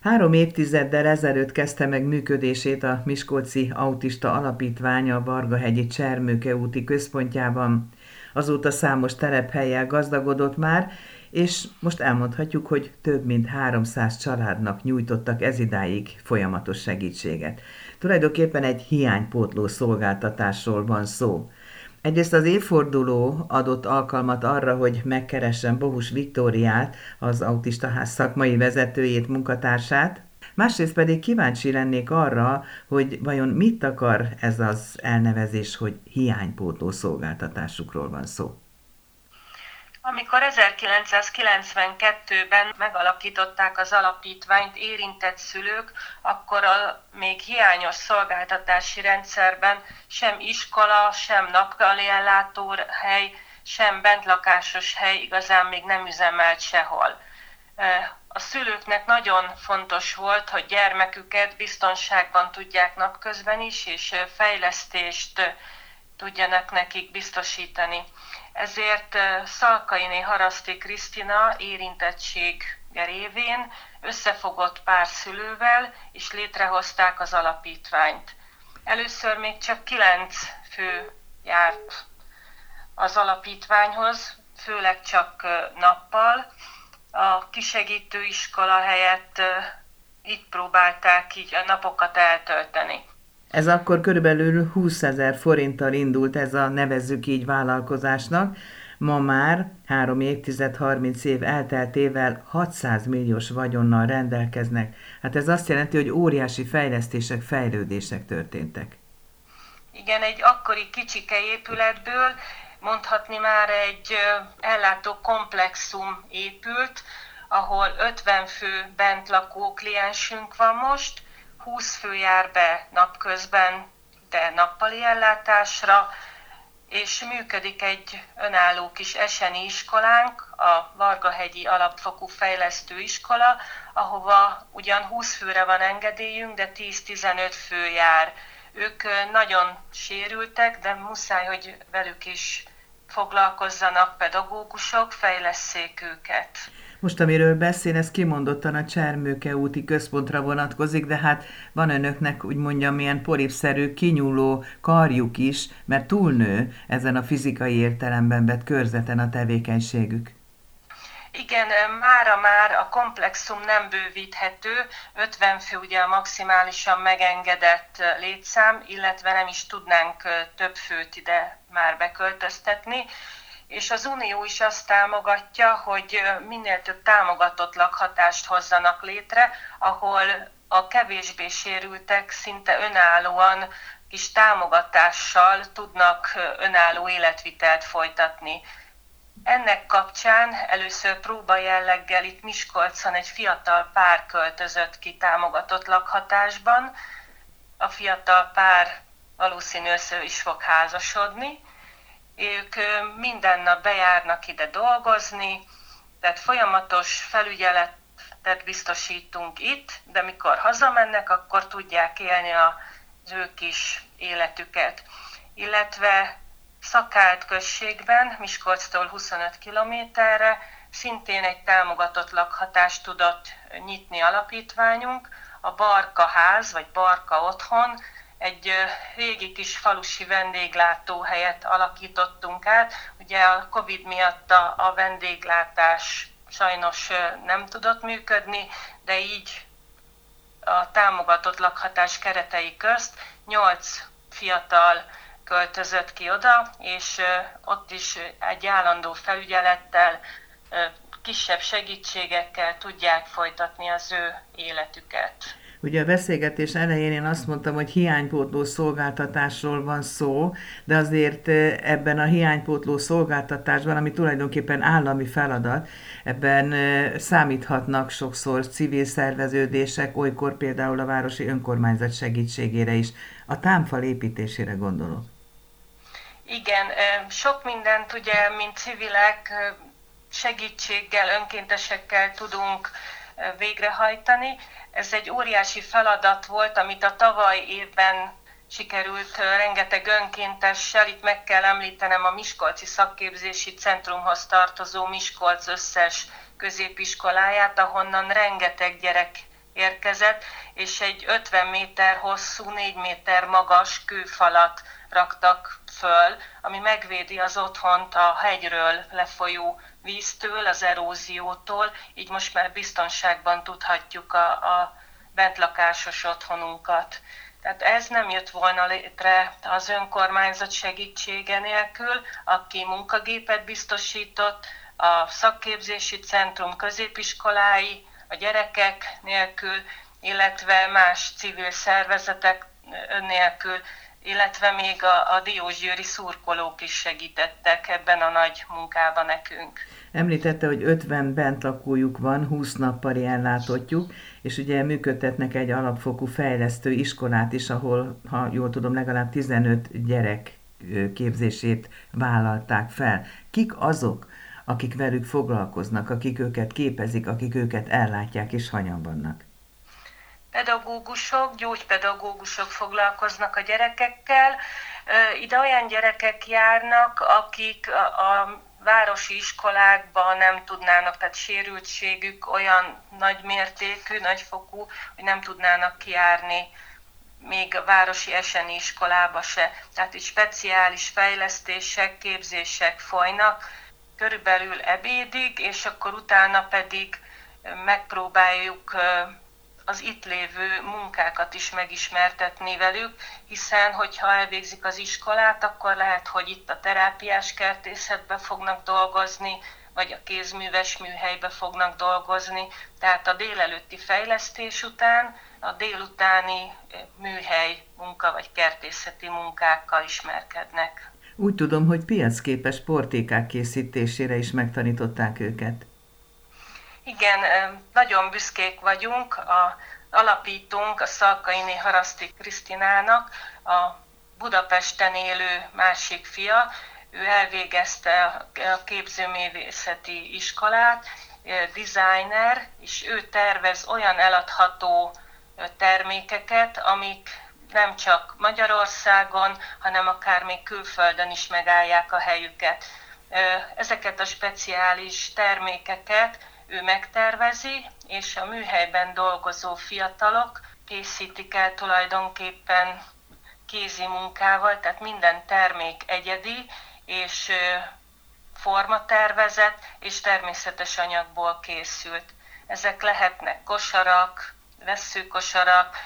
Három évtizeddel ezelőtt kezdte meg működését a Miskolci Autista Alapítvány a Vargahegyi Csermőke úti központjában. Azóta számos telephelyel gazdagodott már, és most elmondhatjuk, hogy több mint 300 családnak nyújtottak ezidáig folyamatos segítséget. Tulajdonképpen egy hiánypótló szolgáltatásról van szó. Egyrészt az évforduló adott alkalmat arra, hogy megkeressem Bohus Viktóriát, az autistaház szakmai vezetőjét, munkatársát, másrészt pedig kíváncsi lennék arra, hogy vajon mit akar ez az elnevezés, hogy hiánypótló szolgáltatásukról van szó. Amikor 1992-ben megalakították az alapítványt érintett szülők, akkor a még hiányos szolgáltatási rendszerben sem iskola, sem nappali ellátóhely, sem bentlakásos hely igazán még nem üzemelt sehol. A szülőknek nagyon fontos volt, hogy gyermeküket biztonságban tudják napközben is, és fejlesztést tudjanak nekik biztosítani ezért Szalkainé Haraszti Krisztina érintettség révén összefogott pár szülővel, és létrehozták az alapítványt. Először még csak kilenc fő járt az alapítványhoz, főleg csak nappal. A kisegítő iskola helyett itt próbálták így a napokat eltölteni. Ez akkor körülbelül 20 ezer forinttal indult ez a nevezzük így vállalkozásnak, ma már három évtized, 30 év elteltével 600 milliós vagyonnal rendelkeznek. Hát ez azt jelenti, hogy óriási fejlesztések, fejlődések történtek. Igen, egy akkori kicsike épületből mondhatni már egy ellátó komplexum épült, ahol 50 fő bent lakó kliensünk van most, 20 fő jár be napközben, de nappali ellátásra, és működik egy önálló kis eseni iskolánk, a Vargahegyi Alapfokú Fejlesztő Iskola, ahova ugyan 20 főre van engedélyünk, de 10-15 fő jár. Ők nagyon sérültek, de muszáj, hogy velük is foglalkozzanak pedagógusok, fejleszék őket. Most, amiről beszél, ez kimondottan a Csermőke úti központra vonatkozik, de hát van önöknek, úgy mondjam, ilyen poripszerű, kinyúló karjuk is, mert túlnő ezen a fizikai értelemben vett körzeten a tevékenységük. Igen, mára már a komplexum nem bővíthető, 50 fő ugye a maximálisan megengedett létszám, illetve nem is tudnánk több főt ide már beköltöztetni és az Unió is azt támogatja, hogy minél több támogatott lakhatást hozzanak létre, ahol a kevésbé sérültek szinte önállóan kis támogatással tudnak önálló életvitelt folytatni. Ennek kapcsán először próba jelleggel itt Miskolcon egy fiatal pár költözött ki támogatott lakhatásban. A fiatal pár valószínű össze is fog házasodni, ők minden nap bejárnak ide dolgozni, tehát folyamatos felügyeletet biztosítunk itt, de mikor hazamennek, akkor tudják élni az ő kis életüket. Illetve Szakált községben, Miskolctól 25 kilométerre, szintén egy támogatott lakhatást tudott nyitni alapítványunk, a Barka ház, vagy Barka otthon, egy régi kis falusi vendéglátóhelyet alakítottunk át. Ugye a Covid miatt a, a vendéglátás sajnos nem tudott működni, de így a támogatott lakhatás keretei közt nyolc fiatal költözött ki oda, és ott is egy állandó felügyelettel, kisebb segítségekkel tudják folytatni az ő életüket. Ugye a beszélgetés elején én azt mondtam, hogy hiánypótló szolgáltatásról van szó, de azért ebben a hiánypótló szolgáltatásban, ami tulajdonképpen állami feladat, ebben számíthatnak sokszor civil szerveződések, olykor például a városi önkormányzat segítségére is. A támfal építésére gondolok. Igen, sok mindent ugye, mint civilek segítséggel, önkéntesekkel tudunk végrehajtani. Ez egy óriási feladat volt, amit a tavaly évben sikerült rengeteg önkéntessel, itt meg kell említenem a Miskolci Szakképzési Centrumhoz tartozó Miskolc összes középiskoláját, ahonnan rengeteg gyerek érkezett, és egy 50 méter hosszú, 4 méter magas kőfalat raktak föl, ami megvédi az otthont a hegyről lefolyó víztől, az eróziótól, így most már biztonságban tudhatjuk a, a bentlakásos otthonunkat. Tehát ez nem jött volna létre az önkormányzat segítsége nélkül, aki munkagépet biztosított, a szakképzési centrum középiskolái, a gyerekek nélkül, illetve más civil szervezetek nélkül, illetve még a, a diósgyőri szurkolók is segítettek ebben a nagy munkában nekünk. Említette, hogy 50 bentlakójuk van, 20 nappali ellátottjuk, és ugye működtetnek egy alapfokú fejlesztő iskolát is, ahol, ha jól tudom, legalább 15 gyerek képzését vállalták fel. Kik azok, akik velük foglalkoznak, akik őket képezik, akik őket ellátják, és hanyan vannak? Pedagógusok, gyógypedagógusok foglalkoznak a gyerekekkel. Ide olyan gyerekek járnak, akik a városi iskolákban nem tudnának, tehát sérültségük olyan nagy mértékű, nagyfokú, hogy nem tudnának kiárni még a városi eseni iskolába se. Tehát itt speciális fejlesztések, képzések folynak, körülbelül ebédig, és akkor utána pedig megpróbáljuk az itt lévő munkákat is megismertetni velük, hiszen hogyha elvégzik az iskolát, akkor lehet, hogy itt a terápiás kertészetbe fognak dolgozni, vagy a kézműves műhelybe fognak dolgozni. Tehát a délelőtti fejlesztés után a délutáni műhely munka vagy kertészeti munkákkal ismerkednek. Úgy tudom, hogy piacképes portékák készítésére is megtanították őket. Igen, nagyon büszkék vagyunk. A alapítunk, a Szalkainé Haraszti Krisztinának, a Budapesten élő másik fia, ő elvégezte a képzőművészeti iskolát, designer, és ő tervez olyan eladható termékeket, amik nem csak Magyarországon, hanem akár még külföldön is megállják a helyüket. Ezeket a speciális termékeket ő megtervezi, és a műhelyben dolgozó fiatalok készítik el tulajdonképpen kézi munkával, tehát minden termék egyedi, és formatervezett, és természetes anyagból készült. Ezek lehetnek kosarak, vesszőkosarak,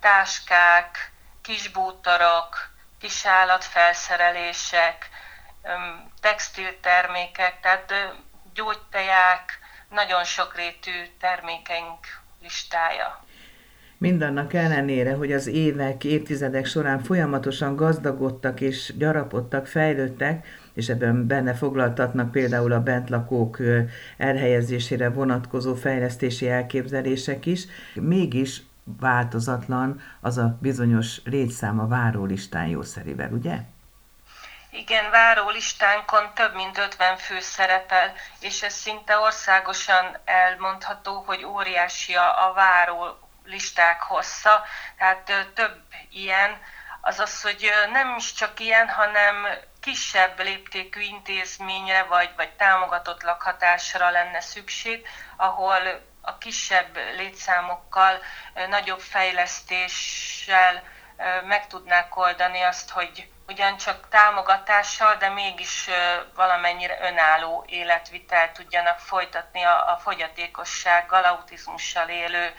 táskák, kisbútorok, kisállatfelszerelések, textiltermékek, tehát gyógyteják, nagyon sokrétű termékeink listája. Mindannak ellenére, hogy az évek, évtizedek során folyamatosan gazdagodtak és gyarapodtak, fejlődtek, és ebben benne foglaltatnak például a bentlakók elhelyezésére vonatkozó fejlesztési elképzelések is, mégis változatlan az a bizonyos létszám a várólistán jószerivel, ugye? Igen, várólistánkon több mint 50 fő szerepel, és ez szinte országosan elmondható, hogy óriási a váró listák hossza, tehát több ilyen, azaz, hogy nem is csak ilyen, hanem kisebb léptékű intézményre vagy, vagy támogatott lakhatásra lenne szükség, ahol a kisebb létszámokkal, nagyobb fejlesztéssel meg tudnák oldani azt, hogy ugyancsak támogatással, de mégis valamennyire önálló életvitel tudjanak folytatni a, a fogyatékossággal, autizmussal élő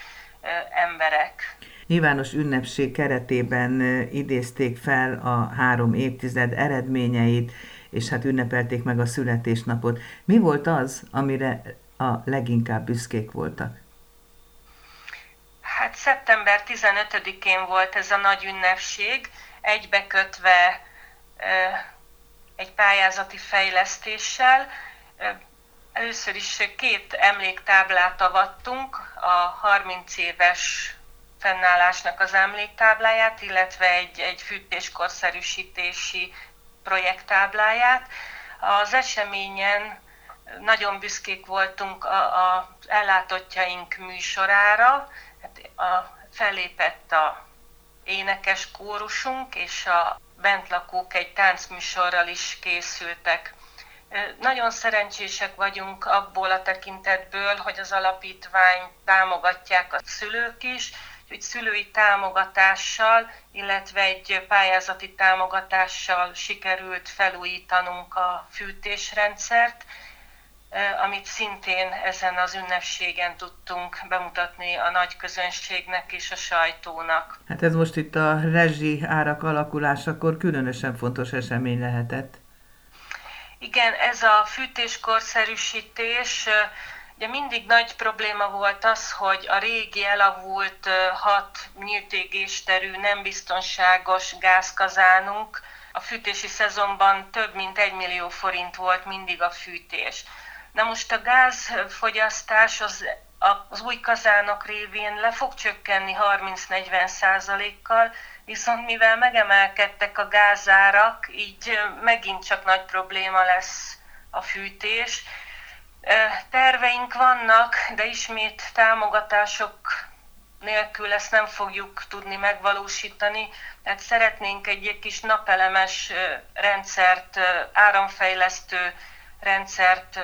emberek. Nyilvános ünnepség keretében idézték fel a három évtized eredményeit, és hát ünnepelték meg a születésnapot. Mi volt az, amire a leginkább büszkék voltak? Hát szeptember 15-én volt ez a nagy ünnepség, egybekötve egy pályázati fejlesztéssel. Először is két emléktáblát avattunk, a 30 éves fennállásnak az emléktábláját, illetve egy, egy fűtéskorszerűsítési projekttábláját. Az eseményen nagyon büszkék voltunk az ellátottjaink műsorára, a, fellépett a énekes kórusunk, és a bentlakók egy táncműsorral is készültek. Nagyon szerencsések vagyunk abból a tekintetből, hogy az alapítvány támogatják a szülők is, hogy szülői támogatással, illetve egy pályázati támogatással sikerült felújítanunk a fűtésrendszert, amit szintén ezen az ünnepségen tudtunk bemutatni a nagy közönségnek és a sajtónak. Hát ez most itt a rezsi árak alakulásakor különösen fontos esemény lehetett. Igen, ez a fűtéskorszerűsítés, ugye mindig nagy probléma volt az, hogy a régi elavult hat nyíltégésterű, nem biztonságos gázkazánunk, a fűtési szezonban több mint egy millió forint volt mindig a fűtés. Na most a gázfogyasztás az, az új kazánok révén le fog csökkenni 30-40 százalékkal, viszont mivel megemelkedtek a gázárak, így megint csak nagy probléma lesz a fűtés. Terveink vannak, de ismét támogatások nélkül ezt nem fogjuk tudni megvalósítani. Tehát szeretnénk egy kis napelemes rendszert, áramfejlesztő rendszert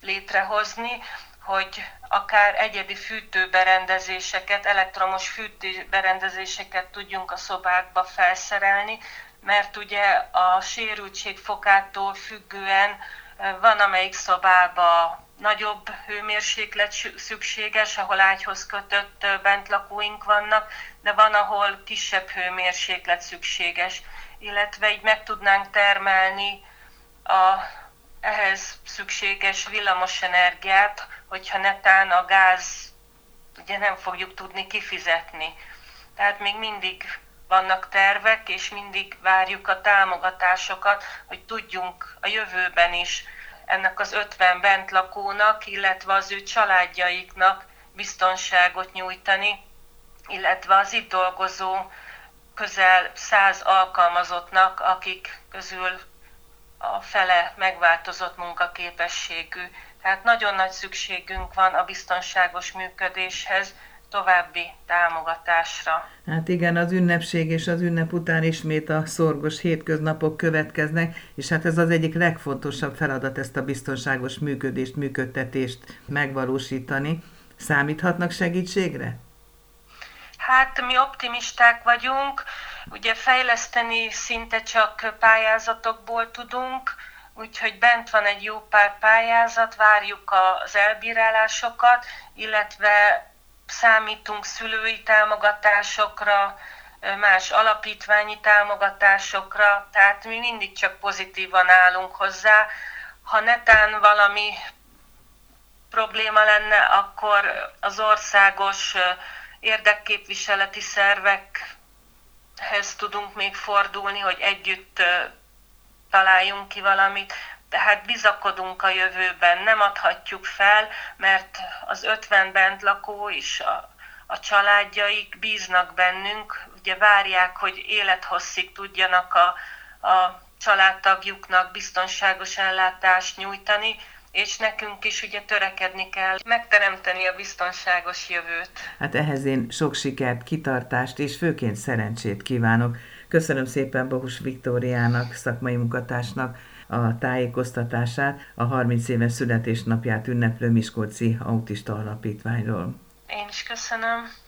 létrehozni, hogy akár egyedi fűtőberendezéseket, elektromos fűtőberendezéseket tudjunk a szobákba felszerelni, mert ugye a sérültség fokától függően van amelyik szobába nagyobb hőmérséklet szükséges, ahol ágyhoz kötött bentlakóink vannak, de van, ahol kisebb hőmérséklet szükséges, illetve így meg tudnánk termelni a ehhez szükséges villamos energiát, hogyha netán a gáz ugye nem fogjuk tudni kifizetni. Tehát még mindig vannak tervek, és mindig várjuk a támogatásokat, hogy tudjunk a jövőben is ennek az 50 bentlakónak, illetve az ő családjaiknak biztonságot nyújtani, illetve az itt dolgozó közel 100 alkalmazottnak, akik közül a fele megváltozott munkaképességű. Tehát nagyon nagy szükségünk van a biztonságos működéshez, további támogatásra. Hát igen, az ünnepség és az ünnep után ismét a szorgos hétköznapok következnek, és hát ez az egyik legfontosabb feladat ezt a biztonságos működést, működtetést megvalósítani. Számíthatnak segítségre? Hát mi optimisták vagyunk, ugye fejleszteni szinte csak pályázatokból tudunk, úgyhogy bent van egy jó pár pályázat, várjuk az elbírálásokat, illetve számítunk szülői támogatásokra, más alapítványi támogatásokra, tehát mi mindig csak pozitívan állunk hozzá. Ha netán valami probléma lenne, akkor az országos érdekképviseleti szervekhez tudunk még fordulni, hogy együtt találjunk ki valamit, tehát bizakodunk a jövőben, nem adhatjuk fel, mert az 50 bent lakó és a, a családjaik bíznak bennünk, ugye várják, hogy élethosszig tudjanak a, a családtagjuknak biztonságos ellátást nyújtani, és nekünk is ugye törekedni kell megteremteni a biztonságos jövőt. Hát ehhez én sok sikert, kitartást és főként szerencsét kívánok. Köszönöm szépen Bohus Viktóriának, szakmai munkatársnak a tájékoztatását a 30 éves születésnapját ünneplő Miskolci Autista Alapítványról. Én is köszönöm.